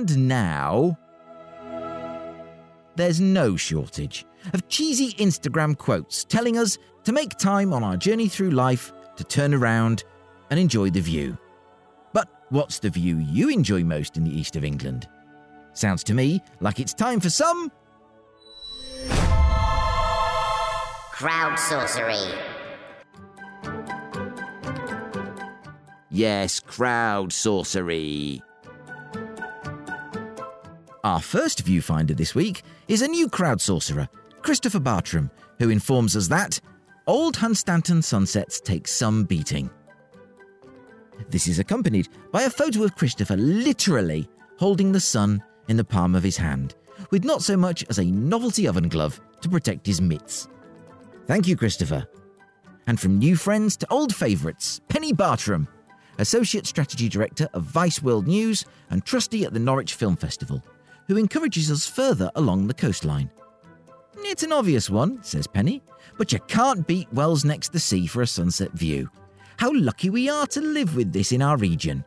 And now. There's no shortage of cheesy Instagram quotes telling us to make time on our journey through life to turn around and enjoy the view. But what's the view you enjoy most in the east of England? Sounds to me like it's time for some. Crowd sorcery. Yes, crowd sorcery. Our first viewfinder this week is a new crowd sorcerer, Christopher Bartram, who informs us that old Hunstanton sunsets take some beating. This is accompanied by a photo of Christopher literally holding the sun in the palm of his hand, with not so much as a novelty oven glove to protect his mitts. Thank you, Christopher. And from new friends to old favourites, Penny Bartram, Associate Strategy Director of Vice World News and trustee at the Norwich Film Festival, who encourages us further along the coastline. It's an obvious one, says Penny, but you can't beat Wells next the sea for a sunset view. How lucky we are to live with this in our region.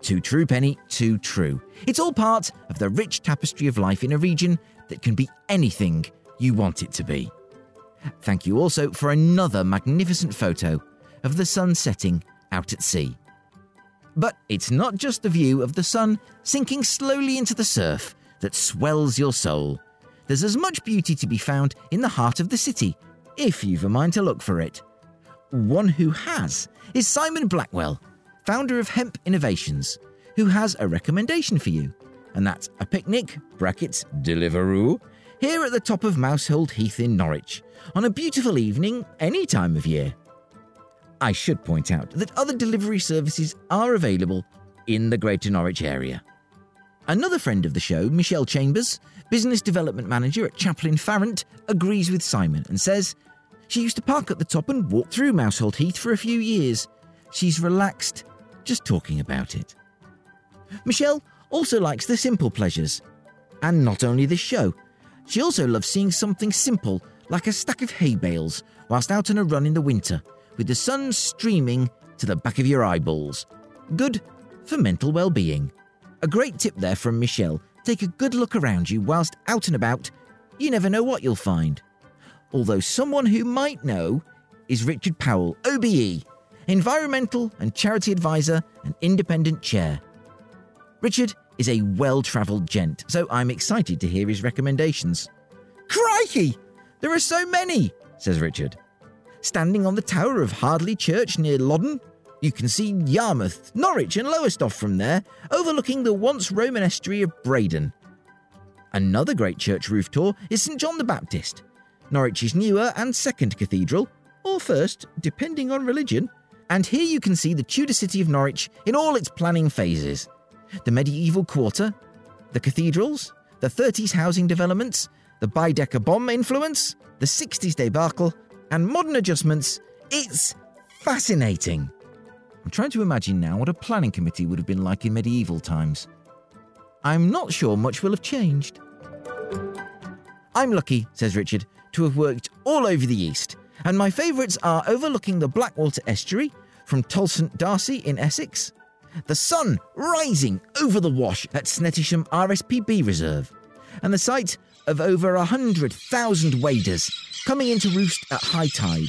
Too true, Penny, too true. It's all part of the rich tapestry of life in a region that can be anything you want it to be. Thank you also for another magnificent photo of the sun setting out at sea. But it's not just the view of the sun sinking slowly into the surf that swells your soul. There's as much beauty to be found in the heart of the city, if you've a mind to look for it. One who has is Simon Blackwell, founder of Hemp Innovations, who has a recommendation for you. And that's a picnic, brackets, Deliveroo, here at the top of Mousehold Heath in Norwich, on a beautiful evening any time of year. I should point out that other delivery services are available in the Greater Norwich area. Another friend of the show, Michelle Chambers, business development manager at Chaplin Farrant, agrees with Simon and says she used to park at the top and walk through Mousehold Heath for a few years. She's relaxed just talking about it. Michelle also likes the simple pleasures. And not only this show, she also loves seeing something simple like a stack of hay bales whilst out on a run in the winter with the sun streaming to the back of your eyeballs. Good for mental well being. A great tip there from Michelle take a good look around you whilst out and about. You never know what you'll find. Although someone who might know is Richard Powell, OBE, Environmental and Charity Advisor and Independent Chair. Richard is a well travelled gent, so I'm excited to hear his recommendations. Crikey! There are so many, says Richard. Standing on the tower of Hardley Church near Loddon, you can see Yarmouth, Norwich, and Lowestoft from there, overlooking the once Roman estuary of Breydon. Another great church roof tour is St John the Baptist, Norwich's newer and second cathedral, or first, depending on religion. And here you can see the Tudor city of Norwich in all its planning phases the medieval quarter, the cathedrals, the 30s housing developments, the Baedeker bomb influence, the 60s debacle, and modern adjustments. It's fascinating. I'm trying to imagine now what a planning committee would have been like in medieval times. I'm not sure much will have changed. I'm lucky, says Richard, to have worked all over the East, and my favourites are overlooking the Blackwater estuary from Tolleshunt D'Arcy in Essex, the sun rising over the wash at Snettisham RSPB Reserve, and the sight of over a 100,000 waders coming into roost at high tide,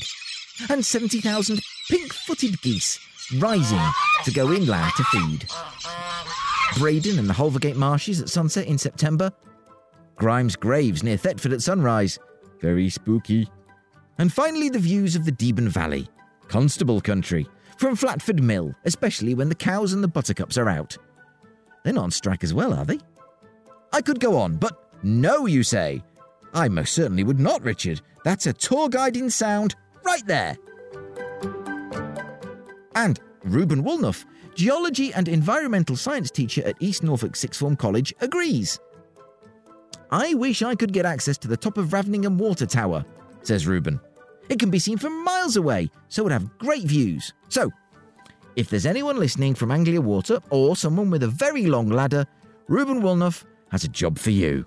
and 70,000 pink footed geese rising to go inland to feed. Breydon and the Halvergate Marshes at sunset in September. Grimes Graves near Thetford at sunrise. Very spooky. And finally, the views of the Deben Valley, Constable Country, from Flatford Mill, especially when the cows and the buttercups are out. They're not on strike as well, are they? I could go on, but no, you say. I most certainly would not, Richard. That's a tour guide in sound right there. And Reuben Woolnough, geology and environmental science teacher at East Norfolk Sixth Form College, agrees. I wish I could get access to the top of Raveningham Water Tower, says Reuben. It can be seen from miles away, so would have great views. So, if there's anyone listening from Anglia Water or someone with a very long ladder, Reuben Woolnough has a job for you.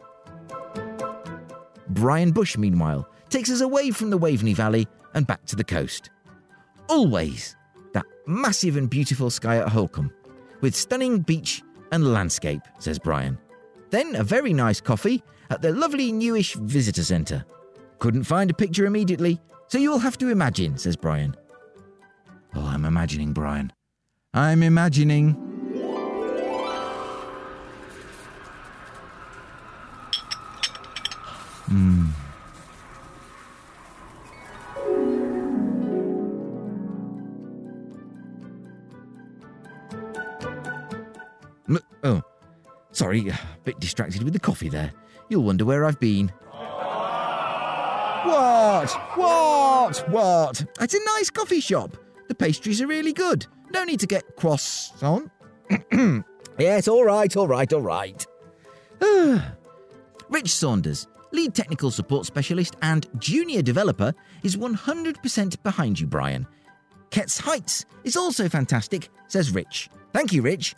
Brian Bush, meanwhile, takes us away from the Waveney Valley and back to the coast. Always that massive and beautiful sky at Holkham, with stunning beach and landscape, says Brian. Then a very nice coffee at the lovely newish visitor centre. Couldn't find a picture immediately, so you'll have to imagine, says Brian. Oh, I'm imagining, Brian. I'm imagining. Hmm. M- oh, sorry, a bit distracted with the coffee there. You'll wonder where I've been. What? What? What? It's a nice coffee shop. The pastries are really good. No need to get croissant. yes, all right, all right, all right. Rich Saunders, lead technical support specialist and junior developer, is 100% behind you, Brian. Kett's Heights is also fantastic, says Rich. Thank you, Rich.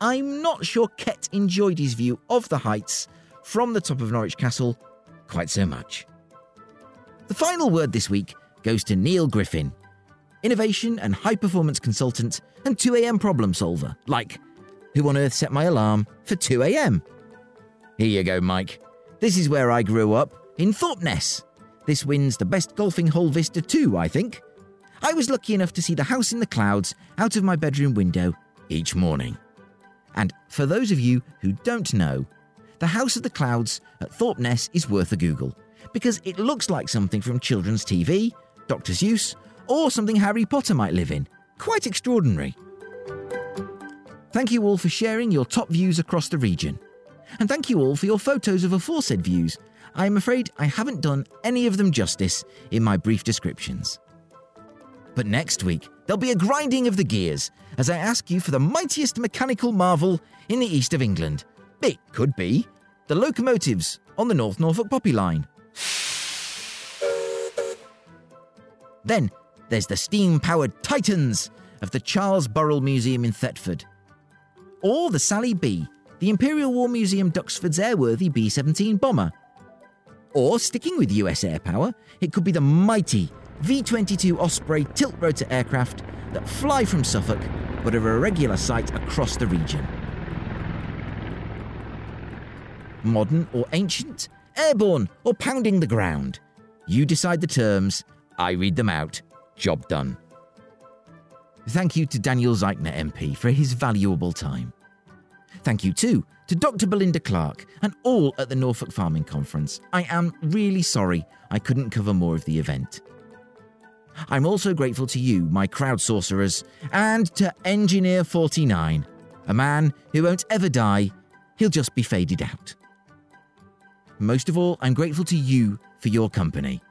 I'm not sure Kett enjoyed his view of the heights from the top of Norwich Castle quite so much. The final word this week goes to Neil Griffin, innovation and high performance consultant and 2am problem solver, like, who on earth set my alarm for 2am? Here you go, Mike. This is where I grew up, in Thorpeness. This wins the best golfing hole vista too, I think. I was lucky enough to see the house in the clouds out of my bedroom window each morning. And for those of you who don't know, the House of the Clouds at Thorpeness is worth a Google because it looks like something from children's TV, Dr. Seuss, or something Harry Potter might live in. Quite extraordinary. Thank you all for sharing your top views across the region. And thank you all for your photos of aforesaid views. I am afraid I haven't done any of them justice in my brief descriptions. But next week, there'll be a grinding of the gears as I ask you for the mightiest mechanical marvel in the east of England. It could be the locomotives on the North Norfolk Poppy Line. Then there's the steam powered Titans of the Charles Burrell Museum in Thetford. Or the Sally B, the Imperial War Museum Duxford's airworthy B 17 bomber. Or, sticking with US air power, it could be the mighty V 22 Osprey tilt rotor aircraft that fly from Suffolk but are a regular sight across the region. Modern or ancient, airborne or pounding the ground. You decide the terms, I read them out. Job done. Thank you to Daniel Zeichner MP for his valuable time. Thank you too to Dr. Belinda Clark and all at the Norfolk Farming Conference. I am really sorry I couldn't cover more of the event. I'm also grateful to you, my crowd sorcerers, and to Engineer 49, a man who won't ever die, he'll just be faded out. Most of all, I'm grateful to you for your company.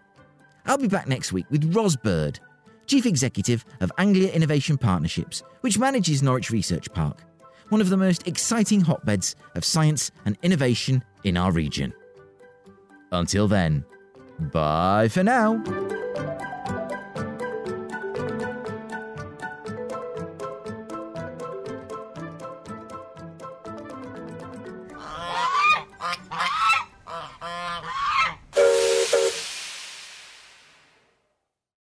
I'll be back next week with Ros Bird, Chief Executive of Anglia Innovation Partnerships, which manages Norwich Research Park, one of the most exciting hotbeds of science and innovation in our region. Until then, bye for now.